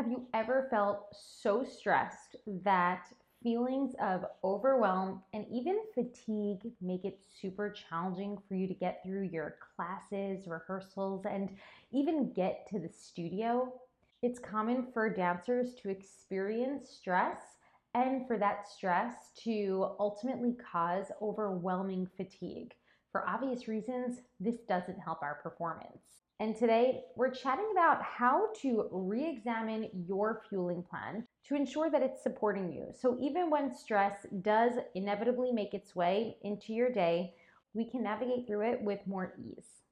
Have you ever felt so stressed that feelings of overwhelm and even fatigue make it super challenging for you to get through your classes, rehearsals, and even get to the studio? It's common for dancers to experience stress and for that stress to ultimately cause overwhelming fatigue. For obvious reasons, this doesn't help our performance. And today we're chatting about how to re examine your fueling plan to ensure that it's supporting you. So even when stress does inevitably make its way into your day, we can navigate through it with more ease.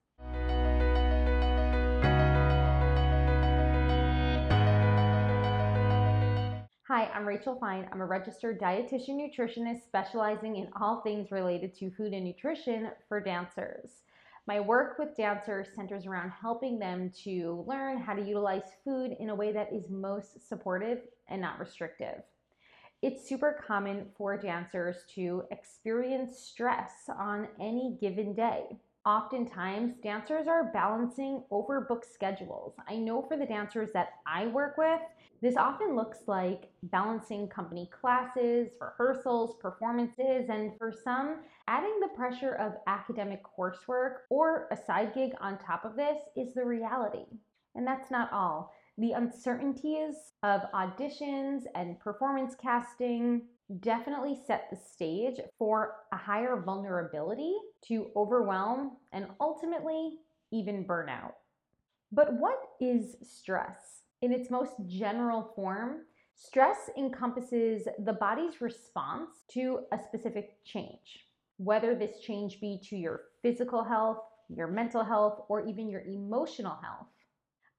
Hi, I'm Rachel Fine. I'm a registered dietitian nutritionist specializing in all things related to food and nutrition for dancers. My work with dancers centers around helping them to learn how to utilize food in a way that is most supportive and not restrictive. It's super common for dancers to experience stress on any given day. Oftentimes, dancers are balancing overbooked schedules. I know for the dancers that I work with, this often looks like balancing company classes, rehearsals, performances, and for some, adding the pressure of academic coursework or a side gig on top of this is the reality. And that's not all. The uncertainties of auditions and performance casting definitely set the stage for a higher vulnerability to overwhelm and ultimately even burnout. But what is stress? In its most general form, stress encompasses the body's response to a specific change, whether this change be to your physical health, your mental health, or even your emotional health.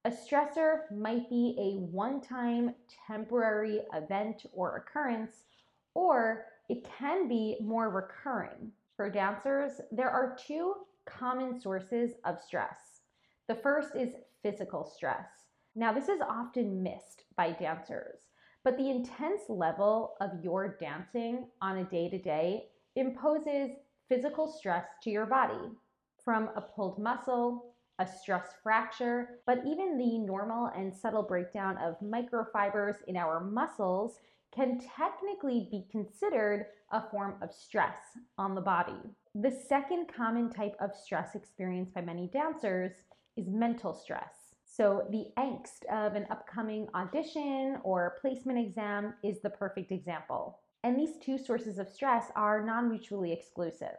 A stressor might be a one time temporary event or occurrence, or it can be more recurring. For dancers, there are two common sources of stress. The first is physical stress. Now, this is often missed by dancers, but the intense level of your dancing on a day to day imposes physical stress to your body from a pulled muscle, a stress fracture, but even the normal and subtle breakdown of microfibers in our muscles can technically be considered a form of stress on the body. The second common type of stress experienced by many dancers is mental stress. So, the angst of an upcoming audition or placement exam is the perfect example. And these two sources of stress are non mutually exclusive.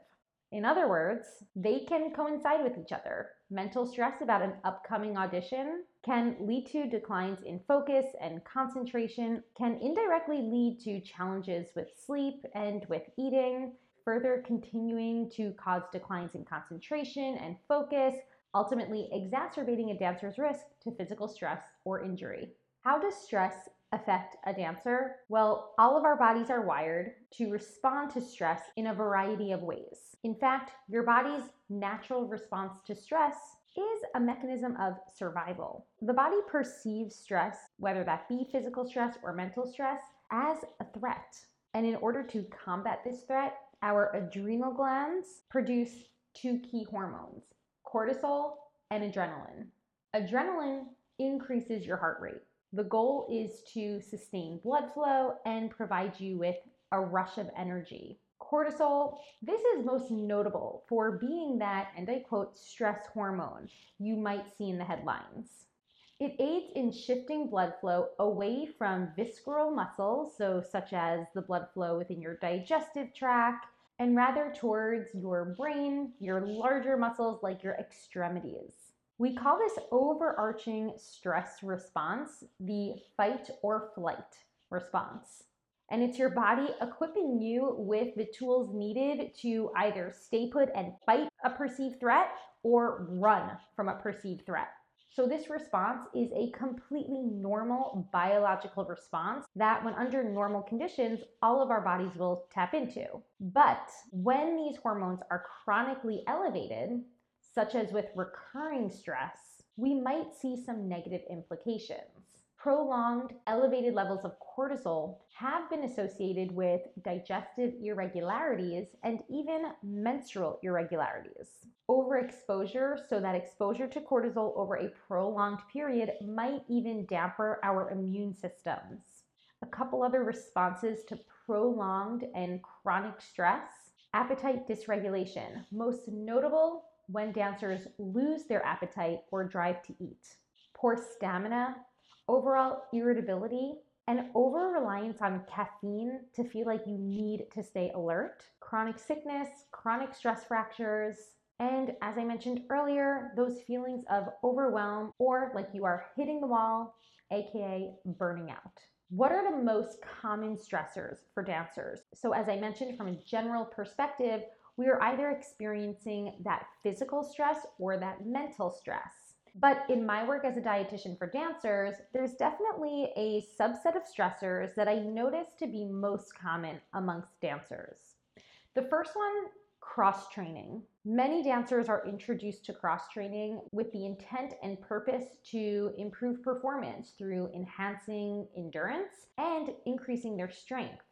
In other words, they can coincide with each other. Mental stress about an upcoming audition can lead to declines in focus and concentration, can indirectly lead to challenges with sleep and with eating, further continuing to cause declines in concentration and focus, ultimately exacerbating a dancer's risk to physical stress or injury. How does stress affect a dancer? Well, all of our bodies are wired to respond to stress in a variety of ways. In fact, your body's natural response to stress is a mechanism of survival. The body perceives stress, whether that be physical stress or mental stress, as a threat. And in order to combat this threat, our adrenal glands produce two key hormones cortisol, and adrenaline. Adrenaline increases your heart rate. The goal is to sustain blood flow and provide you with a rush of energy. Cortisol, this is most notable for being that, and I quote, stress hormone you might see in the headlines. It aids in shifting blood flow away from visceral muscles, so such as the blood flow within your digestive tract and rather towards your brain, your larger muscles like your extremities. We call this overarching stress response the fight or flight response. And it's your body equipping you with the tools needed to either stay put and fight a perceived threat or run from a perceived threat. So, this response is a completely normal biological response that, when under normal conditions, all of our bodies will tap into. But when these hormones are chronically elevated, such as with recurring stress, we might see some negative implications. Prolonged elevated levels of cortisol have been associated with digestive irregularities and even menstrual irregularities. Overexposure, so that exposure to cortisol over a prolonged period, might even damper our immune systems. A couple other responses to prolonged and chronic stress appetite dysregulation, most notable when dancers lose their appetite or drive to eat, poor stamina, overall irritability, and over reliance on caffeine to feel like you need to stay alert, chronic sickness, chronic stress fractures, and as I mentioned earlier, those feelings of overwhelm or like you are hitting the wall, aka burning out. What are the most common stressors for dancers? So, as I mentioned, from a general perspective, we are either experiencing that physical stress or that mental stress. But in my work as a dietitian for dancers, there's definitely a subset of stressors that I notice to be most common amongst dancers. The first one, cross training. Many dancers are introduced to cross training with the intent and purpose to improve performance through enhancing endurance and increasing their strength.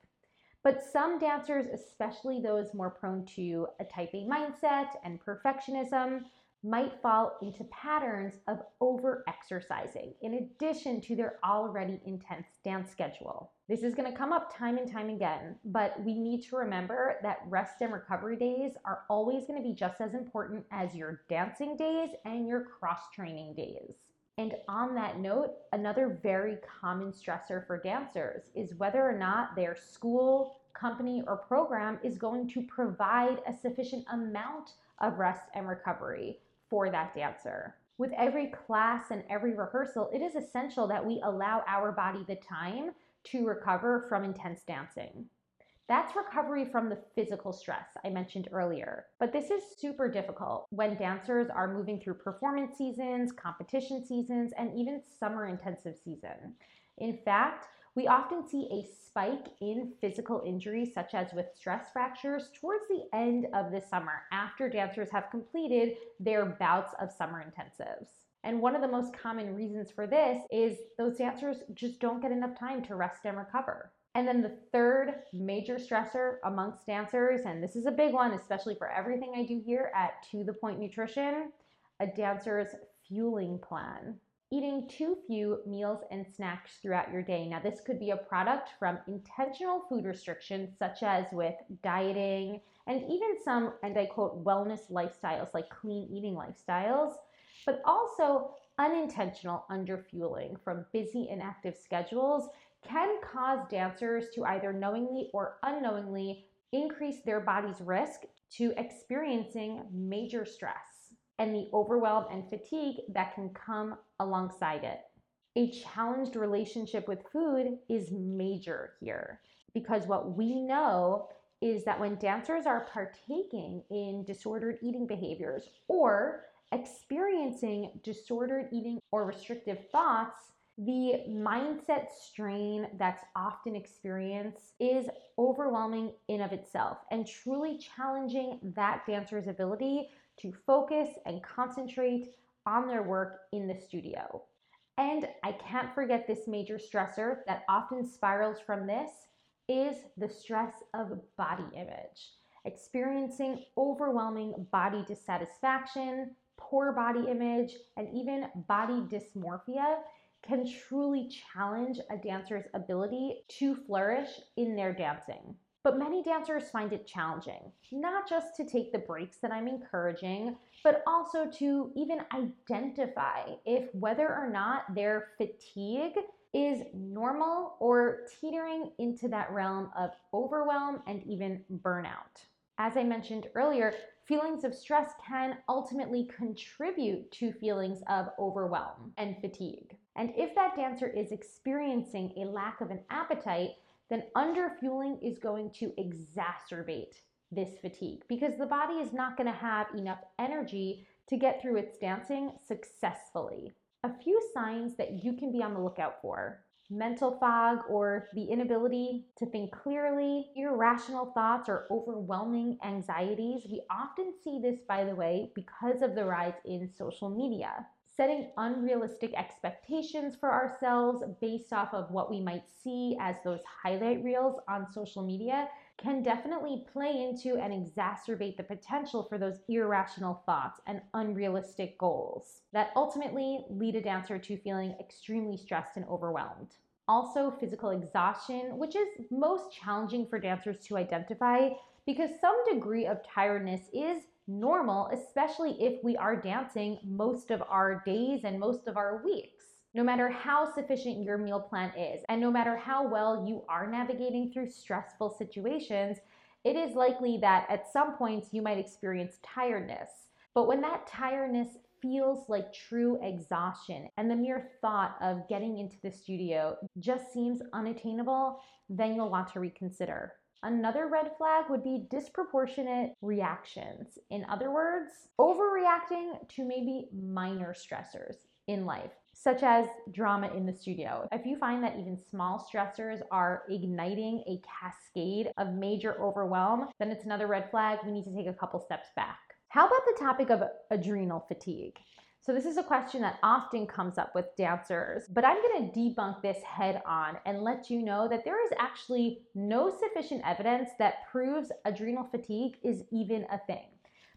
But some dancers, especially those more prone to a type A mindset and perfectionism, might fall into patterns of over exercising in addition to their already intense dance schedule. This is going to come up time and time again, but we need to remember that rest and recovery days are always going to be just as important as your dancing days and your cross training days. And on that note, another very common stressor for dancers is whether or not their school, company, or program is going to provide a sufficient amount of rest and recovery for that dancer. With every class and every rehearsal, it is essential that we allow our body the time to recover from intense dancing. That's recovery from the physical stress I mentioned earlier. But this is super difficult when dancers are moving through performance seasons, competition seasons, and even summer intensive season. In fact, we often see a spike in physical injuries, such as with stress fractures, towards the end of the summer after dancers have completed their bouts of summer intensives. And one of the most common reasons for this is those dancers just don't get enough time to rest and recover. And then the third major stressor amongst dancers, and this is a big one, especially for everything I do here at To The Pointe Nutrition, a dancer's fueling plan eating too few meals and snacks throughout your day. Now, this could be a product from intentional food restrictions, such as with dieting and even some, and I quote, wellness lifestyles like clean eating lifestyles, but also unintentional underfueling from busy and active schedules can cause dancers to either knowingly or unknowingly increase their body's risk to experiencing major stress and the overwhelm and fatigue that can come alongside it. A challenged relationship with food is major here because what we know is that when dancers are partaking in disordered eating behaviors or experiencing disordered eating or restrictive thoughts, the mindset strain that's often experienced is overwhelming in of itself and truly challenging that dancer's ability to focus and concentrate on their work in the studio. And I can't forget this major stressor that often spirals from this is the stress of body image. Experiencing overwhelming body dissatisfaction, poor body image, and even body dysmorphia can truly challenge a dancer's ability to flourish in their dancing. But many dancers find it challenging, not just to take the breaks that I'm encouraging, but also to even identify if whether or not their fatigue is normal or teetering into that realm of overwhelm and even burnout. As I mentioned earlier, feelings of stress can ultimately contribute to feelings of overwhelm and fatigue. And if that dancer is experiencing a lack of an appetite, then underfueling is going to exacerbate this fatigue because the body is not going to have enough energy to get through its dancing successfully. A few signs that you can be on the lookout for mental fog or the inability to think clearly, irrational thoughts, or overwhelming anxieties. We often see this, by the way, because of the rise in social media. Setting unrealistic expectations for ourselves based off of what we might see as those highlight reels on social media can definitely play into and exacerbate the potential for those irrational thoughts and unrealistic goals that ultimately lead a dancer to feeling extremely stressed and overwhelmed. Also, physical exhaustion, which is most challenging for dancers to identify because some degree of tiredness is normal, especially if we are dancing most of our days and most of our weeks. No matter how sufficient your meal plan is, and no matter how well you are navigating through stressful situations, it is likely that at some points you might experience tiredness. But when that tiredness feels like true exhaustion and the mere thought of getting into the studio just seems unattainable, then you'll want to reconsider. Another red flag would be disproportionate reactions. In other words, overreacting to maybe minor stressors in life, such as drama in the studio. If you find that even small stressors are igniting a cascade of major overwhelm, then it's another red flag. We need to take a couple steps back. How about the topic of adrenal fatigue? So, this is a question that often comes up with dancers, but I'm gonna debunk this head on and let you know that there is actually no sufficient evidence that proves adrenal fatigue is even a thing.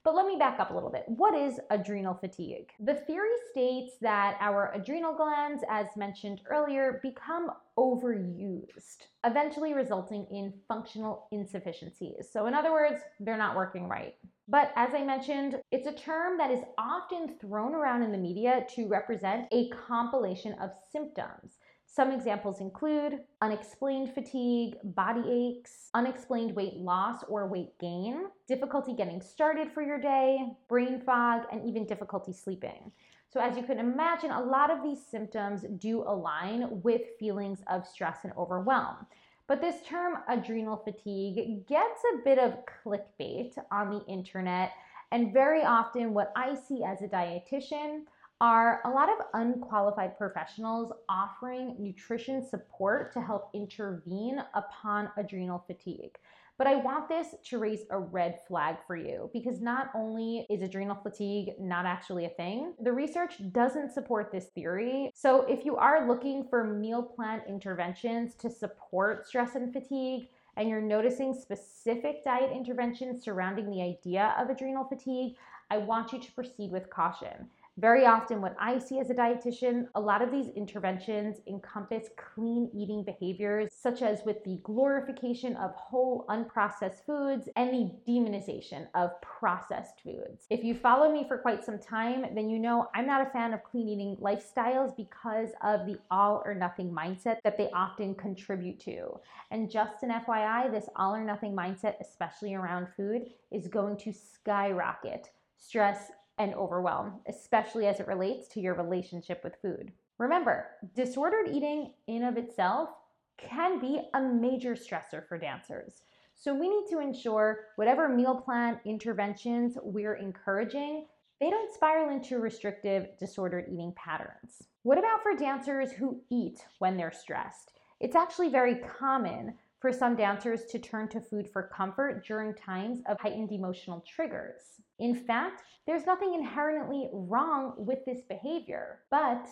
But let me back up a little bit. What is adrenal fatigue? The theory states that our adrenal glands, as mentioned earlier, become overused, eventually resulting in functional insufficiencies. So, in other words, they're not working right. But as I mentioned, it's a term that is often thrown around in the media to represent a compilation of symptoms. Some examples include unexplained fatigue, body aches, unexplained weight loss or weight gain, difficulty getting started for your day, brain fog, and even difficulty sleeping. So, as you can imagine, a lot of these symptoms do align with feelings of stress and overwhelm. But this term adrenal fatigue gets a bit of clickbait on the internet. And very often, what I see as a dietitian are a lot of unqualified professionals offering nutrition support to help intervene upon adrenal fatigue. But I want this to raise a red flag for you because not only is adrenal fatigue not actually a thing, the research doesn't support this theory. So if you are looking for meal plan interventions to support stress and fatigue, and you're noticing specific diet interventions surrounding the idea of adrenal fatigue, I want you to proceed with caution. Very often, what I see as a dietitian, a lot of these interventions encompass clean eating behaviors, such as with the glorification of whole unprocessed foods and the demonization of processed foods. If you follow me for quite some time, then you know I'm not a fan of clean eating lifestyles because of the all or nothing mindset that they often contribute to. And just an FYI, this all or nothing mindset, especially around food, is going to skyrocket stress and overwhelm, especially as it relates to your relationship with food. Remember, disordered eating in of itself can be a major stressor for dancers. So we need to ensure whatever meal plan interventions we're encouraging, they don't spiral into restrictive disordered eating patterns. What about for dancers who eat when they're stressed? It's actually very common for some dancers to turn to food for comfort during times of heightened emotional triggers. In fact, there's nothing inherently wrong with this behavior. But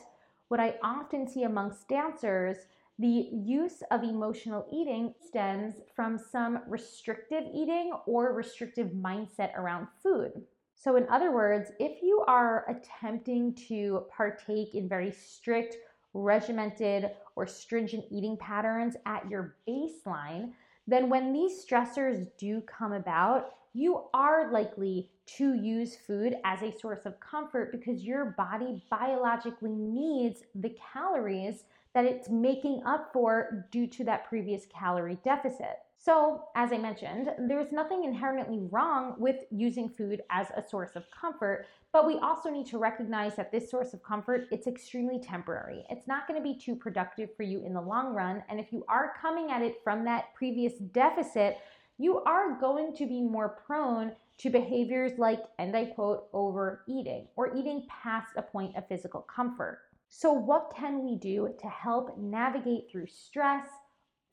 what I often see amongst dancers, the use of emotional eating stems from some restrictive eating or restrictive mindset around food. So, in other words, if you are attempting to partake in very strict, regimented, or stringent eating patterns at your baseline, then when these stressors do come about, you are likely to use food as a source of comfort because your body biologically needs the calories that it's making up for due to that previous calorie deficit. So, as I mentioned, there's nothing inherently wrong with using food as a source of comfort, but we also need to recognize that this source of comfort, it's extremely temporary. It's not going to be too productive for you in the long run, and if you are coming at it from that previous deficit, you are going to be more prone to behaviors like, and I quote, overeating or eating past a point of physical comfort. So, what can we do to help navigate through stress,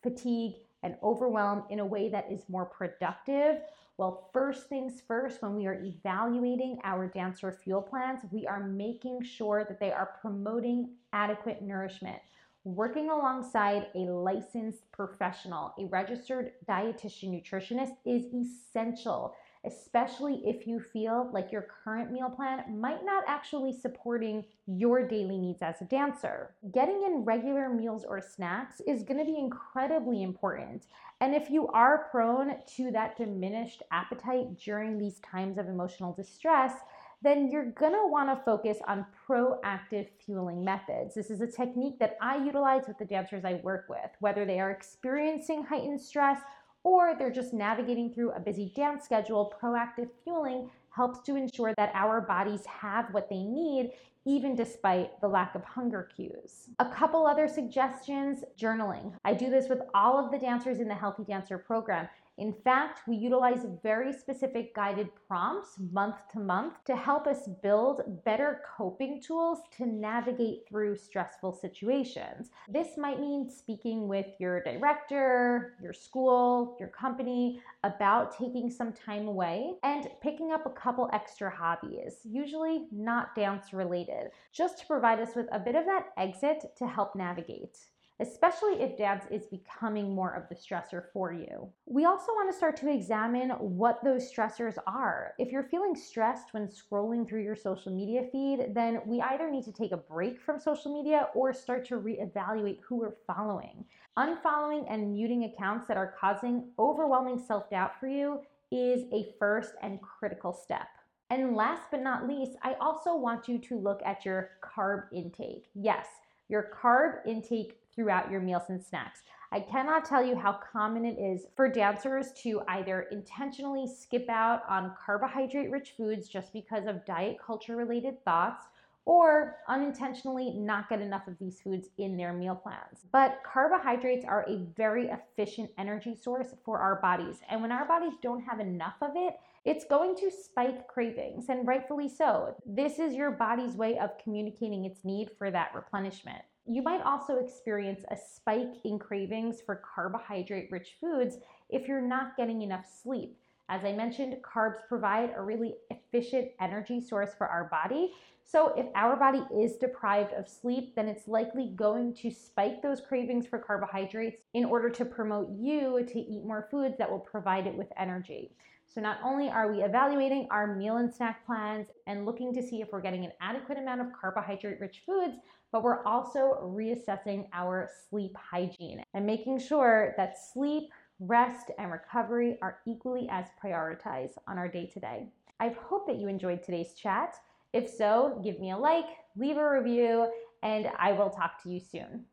fatigue, and overwhelm in a way that is more productive? Well, first things first, when we are evaluating our dancer fuel plans, we are making sure that they are promoting adequate nourishment working alongside a licensed professional, a registered dietitian nutritionist is essential, especially if you feel like your current meal plan might not actually supporting your daily needs as a dancer. Getting in regular meals or snacks is going to be incredibly important. And if you are prone to that diminished appetite during these times of emotional distress, then you're gonna wanna focus on proactive fueling methods. This is a technique that I utilize with the dancers I work with, whether they are experiencing heightened stress or they're just navigating through a busy dance schedule. Proactive fueling helps to ensure that our bodies have what they need even despite the lack of hunger cues. A couple other suggestions journaling. I do this with all of the dancers in the Healthy Dancer program. In fact, we utilize very specific guided prompts month to month to help us build better coping tools to navigate through stressful situations. This might mean speaking with your director, your school, your company about taking some time away and picking up a couple extra hobbies, usually not dance related, just to provide us with a bit of that exit to help navigate especially if dance is becoming more of the stressor for you. We also want to start to examine what those stressors are. If you're feeling stressed when scrolling through your social media feed, then we either need to take a break from social media or start to reevaluate who we're following. Unfollowing and muting accounts that are causing overwhelming self doubt for you is a first and critical step. And last but not least, I also want you to look at your carb intake. Yes, your carb intake throughout your meals and snacks. I cannot tell you how common it is for dancers to either intentionally skip out on carbohydrate rich foods just because of diet culture related thoughts or unintentionally not get enough of these foods in their meal plans. But carbohydrates are a very efficient energy source for our bodies. And when our bodies don't have enough of it, it's going to spike cravings, and rightfully so. This is your body's way of communicating its need for that replenishment. You might also experience a spike in cravings for carbohydrate rich foods if you're not getting enough sleep. As I mentioned, carbs provide a really efficient energy source for our body. So, if our body is deprived of sleep, then it's likely going to spike those cravings for carbohydrates in order to promote you to eat more foods that will provide it with energy. So not only are we evaluating our meal and snack plans and looking to see if we're getting an adequate amount of carbohydrate rich foods, but we're also reassessing our sleep hygiene and making sure that sleep, rest, and recovery are equally as prioritized on our day to day. I hope that you enjoyed today's chat. If so, give me a like, leave a review, and I will talk to you soon.